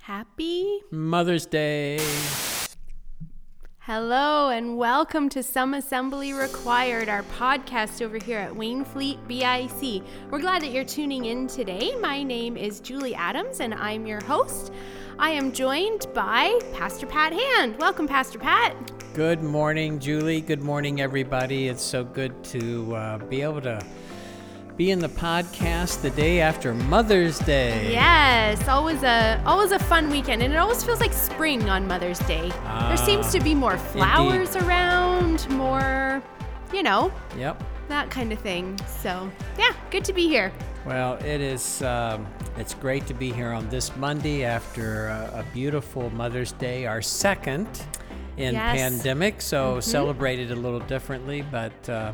Happy Mother's Day. Hello and welcome to Some Assembly Required, our podcast over here at Wainfleet BIC. We're glad that you're tuning in today. My name is Julie Adams and I'm your host. I am joined by Pastor Pat Hand. Welcome, Pastor Pat. Good morning, Julie. Good morning, everybody. It's so good to uh, be able to be in the podcast the day after Mother's Day. Yes, always a always a fun weekend, and it always feels like spring on Mother's Day. there seems to be more flowers around, more, you know, Yep. that kind of thing. So yeah, good to be here. Well, it is. Um, it's great to be here on this Monday after a, a beautiful Mother's Day, our second in Yes. pandemic. So celebrated a little differently, but uh,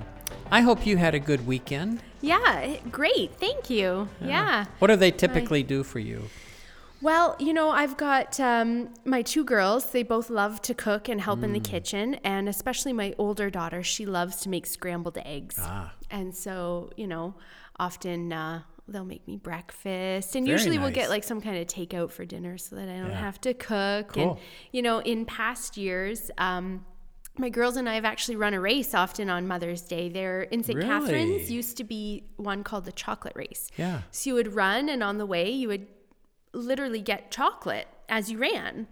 I hope you had a good weekend. Yeah, great. Thank you. Yeah. What do they typically do for you? Well, you know, I've got um, my two girls. They both love to cook and help in Mm. the kitchen. And especially my older daughter, she loves to make scrambled eggs. Ah. And so, you know, often uh, they'll make me breakfast. And Very usually we'll get like some kind of takeout for dinner so that I don't Yeah. have to cook. And, Cool. you know, in past years, um, my girls and I have actually run a race often on Mother's Day. There in St. Catharines Really? used to be one called the chocolate race. Yeah. So you would run, and on the way, you would literally get chocolate as you ran.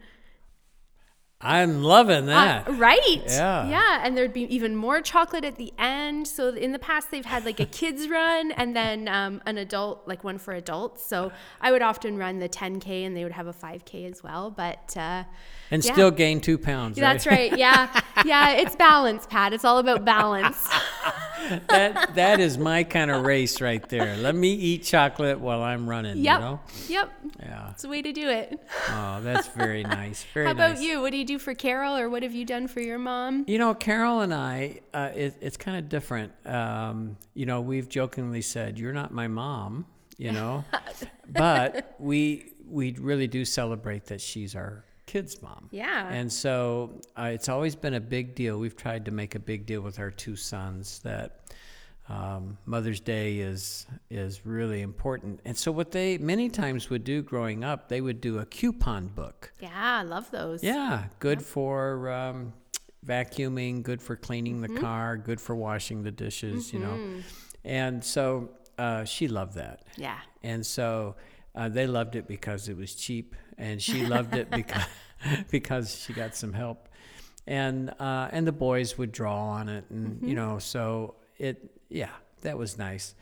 I'm loving Uh, that. right? Yeah. Yeah. And there'd be even more chocolate at the end. So in the past, they've had like a kids run and then um, an adult, like one for adults. So I would often run the 10K and they would have a 5K as well. But uh, and yeah. still gain two pounds. that's right. Yeah. Yeah. It's balance, Pat. It's all about balance. that that is my kind of race right there. Let me eat chocolate while I'm running. Yep. You know? Yep. Yeah. It's a way to do it. Oh, that's very nice. Very How about nice. you? What do you do for Carol or what have you done for your mom? You know, Carol and I, uh, it, it's kind of different. Um, you know, we've jokingly said, "You're not my mom," you know, but we we really do celebrate that she's our kid's mom. Yeah. And so uh, it's always been a big deal. We've tried to make a big deal with our two sons that um, Mother's Day is is really important. And so what they many times would do growing up, they would do a coupon book. Yeah, I love those. Yeah, good for um, vacuuming, good for cleaning Mm-hmm. the car, good for washing the dishes, you know. And so uh, she loved that. Yeah. And so uh, they loved it because it was cheap, and she loved it because because she got some help, and uh, and the boys would draw on it, and Mm-hmm. you know, so it yeah, that was nice.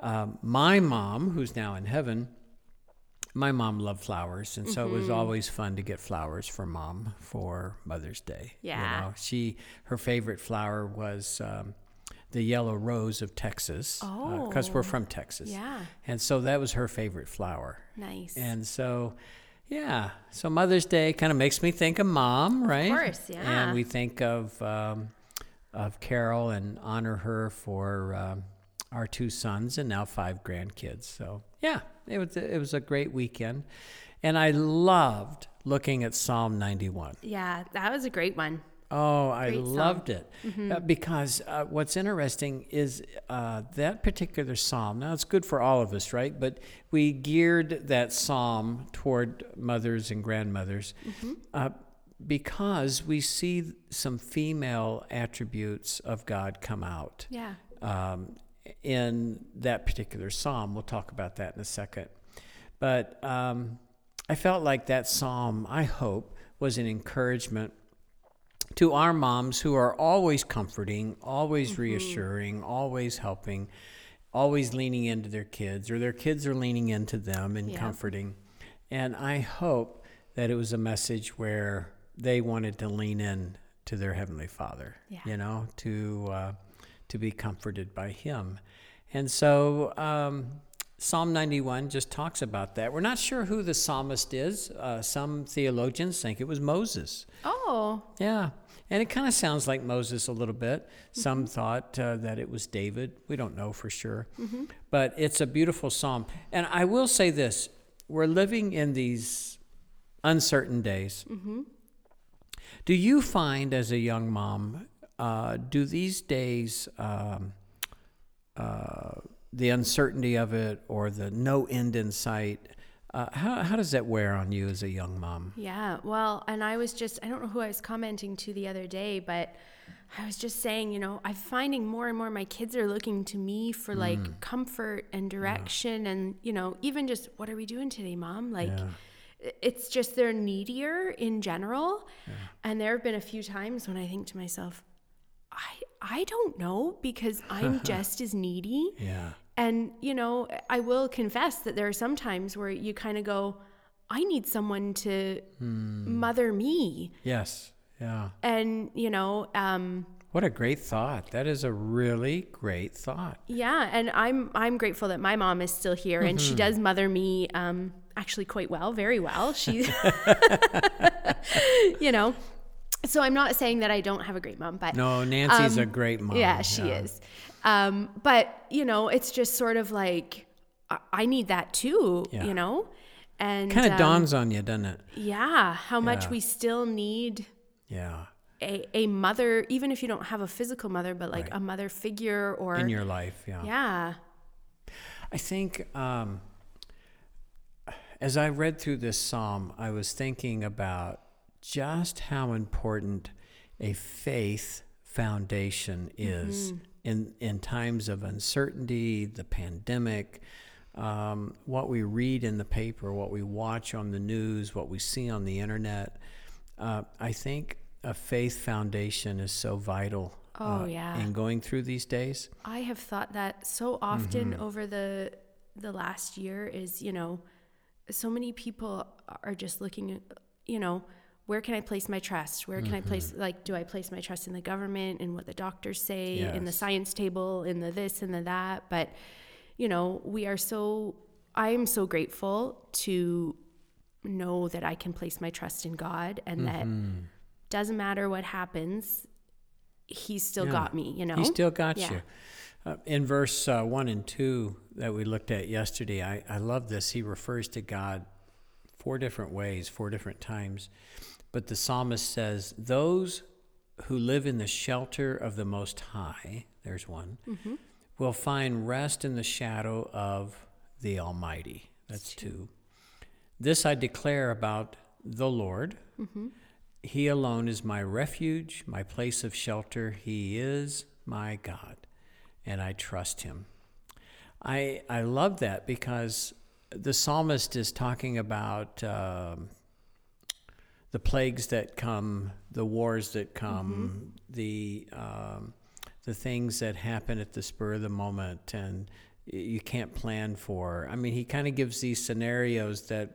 Um, my mom, who's now in heaven, my mom loved flowers, and so it Mm-hmm. was always fun to get flowers for mom for Mother's Day. Yeah. you know? she her favorite flower was. Um, the yellow rose of Texas, because we're Oh. from Texas. Yeah. And so that was her favorite flower. Nice. And so, yeah. So Mother's Day kind of makes me think of mom, right? Of course, yeah. And we think of um, of Carol and honor her for um, our two sons and now five grandkids. So yeah, it was it was a great weekend, and I loved looking at Psalm ninety one. yeah, that was a great one. Oh, I Great psalm. loved it Uh, because uh, what's interesting is uh, that particular psalm. Now, it's good for all of us, right? But we geared that psalm toward mothers and grandmothers uh, because we see some female attributes of God come out Yeah. um, in that particular psalm. We'll talk about that in a second. But um, I felt like that psalm, I hope, was an encouragement to our moms who are always comforting, always Mm-hmm. reassuring, always helping, always leaning into their kids, or their kids are leaning into them and Yeah. comforting. And I hope that it was a message where they wanted to lean in to their heavenly Father, Yeah. you know, to uh, to be comforted by Him. And so um, Psalm 91 just talks about that. We're not sure who the psalmist is. Uh, some theologians think it was Moses. Oh, Yeah. And it kind of sounds like Moses a little bit. Some thought uh, that it was David. We don't know for sure. But it's a beautiful psalm. And I will say this we're living in these uncertain days. Do you find, as a young mom, uh, do these days, um, uh, the uncertainty of it or the no end in sight, Uh, how, how does that wear on you as a young mom? Yeah, well, and I was just, I don't know who I was commenting to the other day, but I was just saying, you know, I'm finding more and more my kids are looking to me for like Mm. comfort and direction and, you know, even just what are we doing today, mom? Like, Yeah. It's just they're needier in general. And there have been a few times when I think to myself, I, I don't know because I'm just as needy. Yeah. And, you know, I will confess that there are some times where you kind of go, I need someone to Hmm. mother me. Yes. Yeah. And, you know, um, What a great thought. That is a really great thought. yeah, and I'm I'm grateful that my mom is still here and Mm-hmm. she does mother me um actually quite well, very well. She you know. So I'm not saying that I don't have a great mom, but No, Nancy's a Um, great mom. Yeah, she is. Um, but you know, it's just sort of like I, I need that too. Yeah. You know, and Kind of um, dawns on you, doesn't it? Yeah, how much Yeah. we still need Yeah. a, a mother, even if you don't have a physical mother, but like Right. a mother figure or In your life. Yeah. yeah, I think um, as I read through this psalm, I was thinking about just how important a faith foundation is in, in times of uncertainty, the pandemic, um, what we read in the paper, what we watch on the news, what we see on the internet. Uh, I think a faith foundation is so vital Oh, uh, yeah. in going through these days. I have thought that so often Mm-hmm. over the the last year is you know, so many people are just looking at you know. Where can I place my trust? Where can I place, Mm-hmm. like, do I place my trust in the government and what the doctors say, in the science table, in the this and the that? But, you know, we are so, I am so grateful to know that I can place my trust in God and that Mm-hmm. doesn't matter what happens, He's still Yeah. got me, you know? He still got Yeah. you. Uh, in verse uh, 1 and 2 that we looked at yesterday, I, I love this. He refers to God four different ways, four different times. But the psalmist says, Those who live in the shelter of the Most High, there's one, Mm-hmm. will find rest in the shadow of the Almighty. That's two. This I declare about the Lord. Mm-hmm. He alone is my refuge, my place of shelter. He is my God, and I trust him. I, I love that because the psalmist is talking about um, the plagues that come, the wars that come, the, um, the things that happen at the spur of the moment, and you can't plan for. I mean, he kind of gives these scenarios that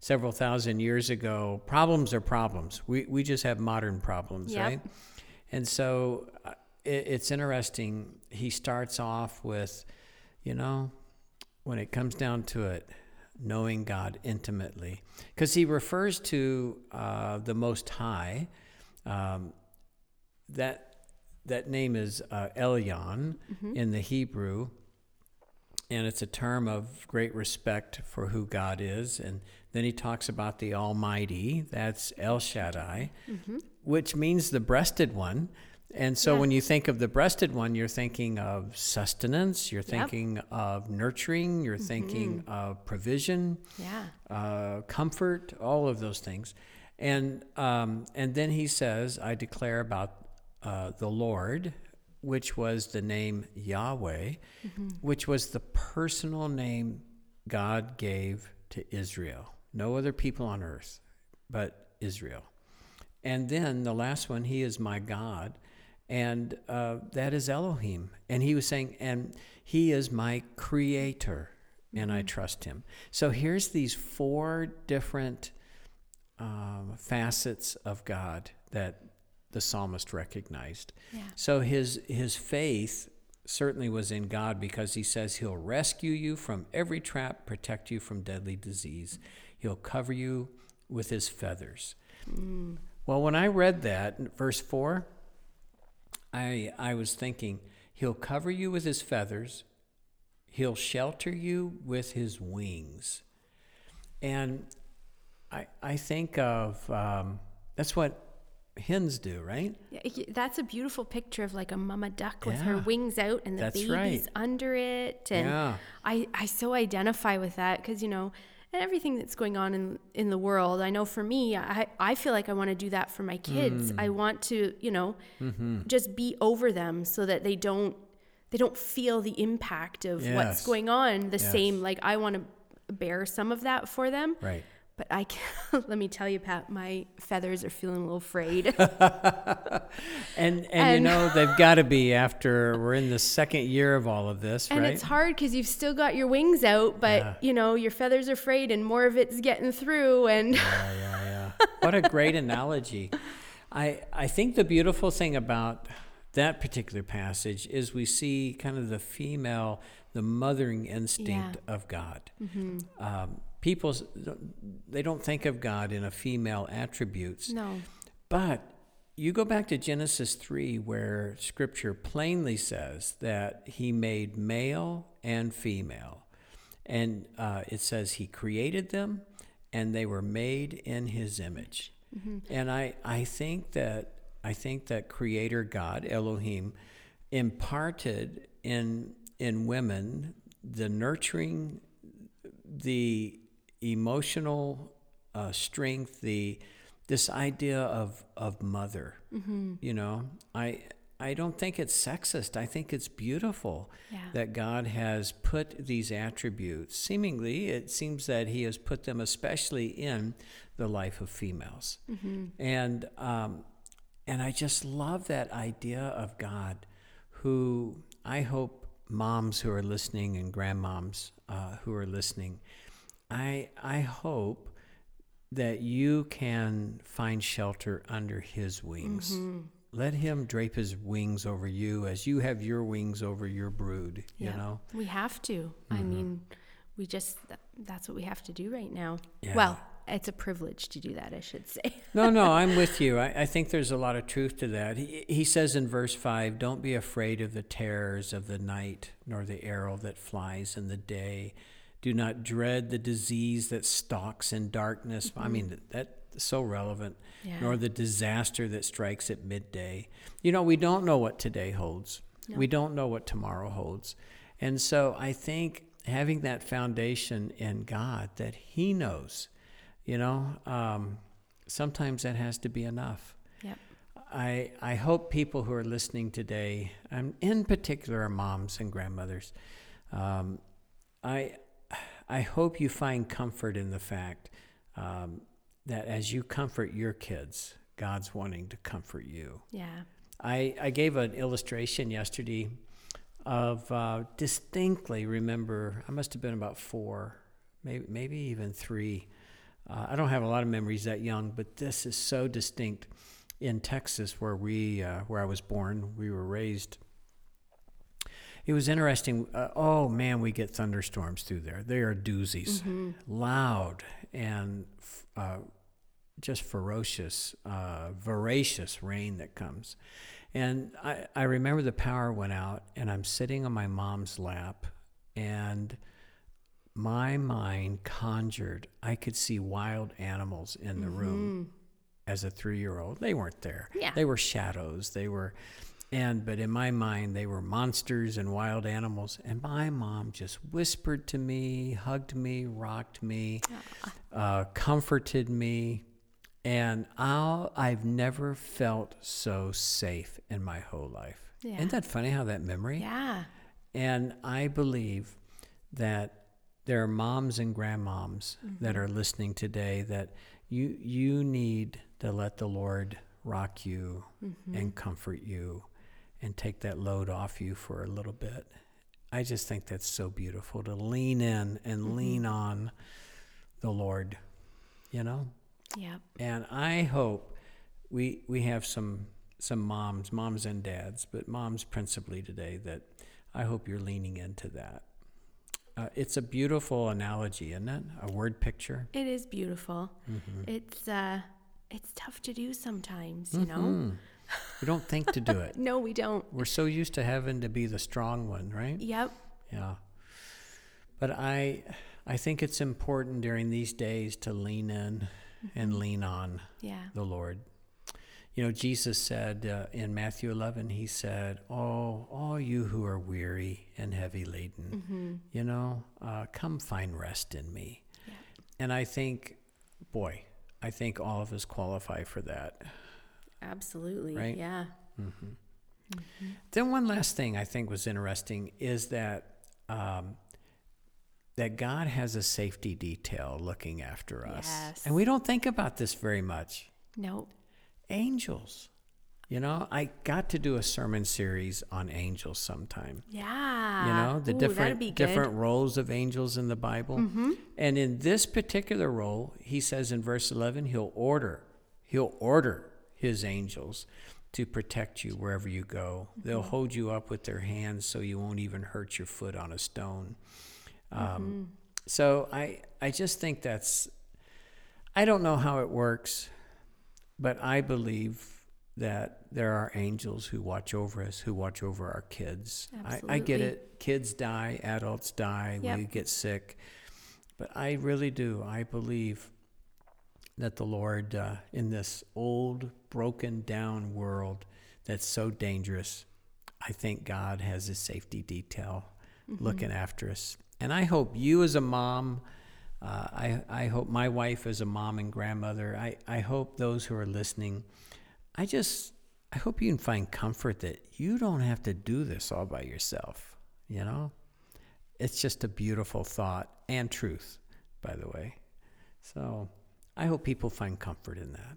several thousand years ago, problems are problems. We, we just have modern problems, Yep. right? And so uh, it's interesting. He starts off with, you know, when it comes down to it, knowing God intimately. Because he refers to uh, the Most High. Um, that, that name is uh, Elyon in the Hebrew, and it's a term of great respect for who God is. And then he talks about the Almighty, that's El Shaddai, which means the breasted one. And so Yeah. when you think of the breasted one, you're thinking of sustenance, you're Yep. thinking of nurturing, you're thinking of provision, Yeah. uh, comfort, all of those things. And, um, and then he says, I declare about uh, the Lord, which was the name Yahweh, which was the personal name God gave to Israel. No other people on earth but Israel. And then the last one, He is my God. And uh, that is Elohim. And he was saying, and he is my creator, and I trust him. So here's these four different um, facets of God that the psalmist recognized. Yeah. So his his faith certainly was in God because he says he'll rescue you from every trap, protect you from deadly disease. He'll cover you with his feathers. Well, when I read that, verse 4, I, I was thinking, He'll cover you with His feathers, He'll shelter you with His wings. And I, I think of um, that's what hens do, right? Yeah, That's a beautiful picture of like a mama duck with her wings out and the That's babies right. under it. And Yeah. I, I so identify with that because, you know, and everything that's going on in in the world. I know for me, I I feel like I want to do that for my kids. Mm. I want to, you know, Mm-hmm. just be over them so that they don't they don't feel the impact of what's going on the Yes. same like I want to bear some of that for them. Right. But I can't, let me tell you, Pat, my feathers are feeling a little frayed. And, and, you know, they've got to be after we're in the second year of all of this, and right? it's hard because you've still got your wings out, but Yeah. you know, your feathers are frayed and more of it's getting through. And yeah, yeah, yeah. What a great analogy. I I think the beautiful thing about that particular passage is we see kind of the female, the mothering instinct of God. Um, people they don't think of God in a female attributes, no, but you go back to Genesis 3, where scripture plainly says that he made male and female. And uh, it says he created them and they were made in his image. And I, I think that I think that creator God, Elohim, imparted in in women the nurturing the emotional uh, strength, the this idea of of mother. You know, I I don't think it's sexist. I think it's beautiful Yeah. that God has put these attributes. Seemingly, it seems that He has put them especially in the life of females, and um, and I just love that idea of God, who I hope moms who are listening and grandmoms uh, who are listening, I I hope that you can find shelter under His wings. Mm-hmm. Let Him drape His wings over you as you have your wings over your brood. You know. we have to. I mm-hmm. mean, we just that's what we have to do right now. Yeah. Well, it's a privilege to do that, I should say. No, no, I'm with you. I, I think there's a lot of truth to that. He, he says in verse 5 Don't be afraid of the terrors of the night, nor the arrow that flies in the day. Do not dread the disease that stalks in darkness. I mean, that's so relevant. Yeah. Nor the disaster that strikes at midday. You know, we don't know what today holds, we don't know what tomorrow holds. And so I think having that foundation in God that He knows, you know, um, sometimes that has to be enough. yep. I, I hope people who are listening today, um, in particular our moms and grandmothers, um, I, I hope you find comfort in the fact um, that as you comfort your kids, God's wanting to comfort you. Yeah. I, I gave an illustration yesterday of uh, distinctly remember, I must have been about four, maybe, maybe even three. Uh, I don't have a lot of memories that young, but this is so distinct. In Texas, where we, uh, where I was born, we were raised. It was interesting. Uh, oh man, we get thunderstorms through there. They are doozies, loud and uh, just ferocious, uh, voracious rain that comes. And I, I remember the power went out, and I'm sitting on my mom's lap, and my mind conjured, I could see wild animals in the room as a three year old. They weren't there. Yeah. They were shadows. They were, and, but in my mind, they were monsters and wild animals. And my mom just whispered to me, hugged me, rocked me, uh, comforted me. And I'll, I've never felt so safe in my whole life. Yeah. Isn't that funny how that memory? Yeah. And I believe that there are moms and grandmoms that are listening today that you you need to let the Lord rock you and comfort you and take that load off you for a little bit. I just think that's so beautiful to lean in and lean on the Lord, you know? Yep. And I hope we we have some some moms, moms and dads, but moms principally today that I hope you're leaning into that. Uh, it's a beautiful analogy, isn't it? A word picture. It is beautiful. Mm-hmm. It's uh it's tough to do sometimes, you know. We don't think to do it. No, we don't. We're so used to having to be the strong one, right? Yep. Yeah. But I I think it's important during these days to lean in and lean on Yeah. the Lord. You know, Jesus said uh, in Matthew 11, He said, Oh, all you who are weary and heavy laden, you know, uh, come find rest in me. Yeah. and I think, boy, I think all of us qualify for that. Absolutely. Right? Yeah. Then one last thing I think was interesting is that um, that God has a safety detail looking after us, Yes. and we don't think about this very much. Nope. Angels, you know, I got to do a sermon series on angels sometime. Yeah. You know, the Ooh, different. Mm-hmm. different roles of angels in the Bible, and in this particular role, he says in verse eleven, he'll order, he'll order his angels to protect you wherever you go. They'll Mm-hmm. hold you up with their hands so you won't even hurt your foot on a stone. Um, Mm-hmm. So I I just think that's I don't know how it works, but I believe that there are angels who watch over us, who watch over our kids. I, I get it. Kids die, adults die, Yep. we get sick. But I really do. I believe that the Lord, uh, in this old, broken down world that's so dangerous, I think God has a safety detail looking after us. And I hope you, as a mom, uh, I, I hope my wife, as a mom and grandmother, I, I hope those who are listening, I just, I hope you can find comfort that you don't have to do this all by yourself, you know? It's just a beautiful thought and truth, by the way. So I hope people find comfort in that.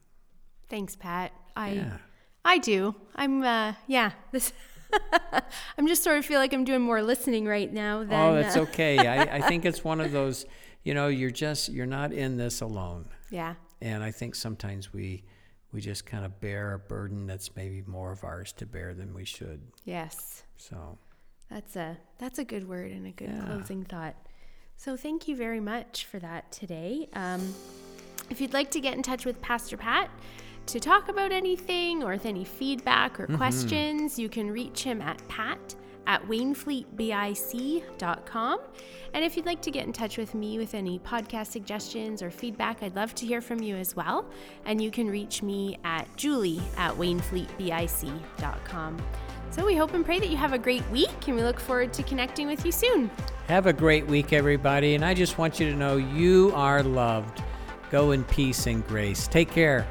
Thanks, Pat. I Yeah. I do. I'm uh yeah, this I'm just sort of feel like I'm doing more listening right now than oh, that's uh, okay. I, I think it's one of those, you know, you're just, you're not in this alone. Yeah. And I think sometimes we, we just kind of bear a burden that's maybe more of ours to bear than we should. Yes. So, That's a that's a good word and a good Yeah. closing thought. So thank you very much for that today. Um, if you'd like to get in touch with Pastor Pat to talk about anything or with any feedback or mm-hmm. questions, you can reach him at pat at wainfleetbic.com. And if you'd like to get in touch with me with any podcast suggestions or feedback, I'd love to hear from you as well. And you can reach me at julie at wainfleetbic.com. So we hope and pray that you have a great week, and we look forward to connecting with you soon. have a great week, everybody. And I just want you to know you are loved. Go in peace and grace. Take care.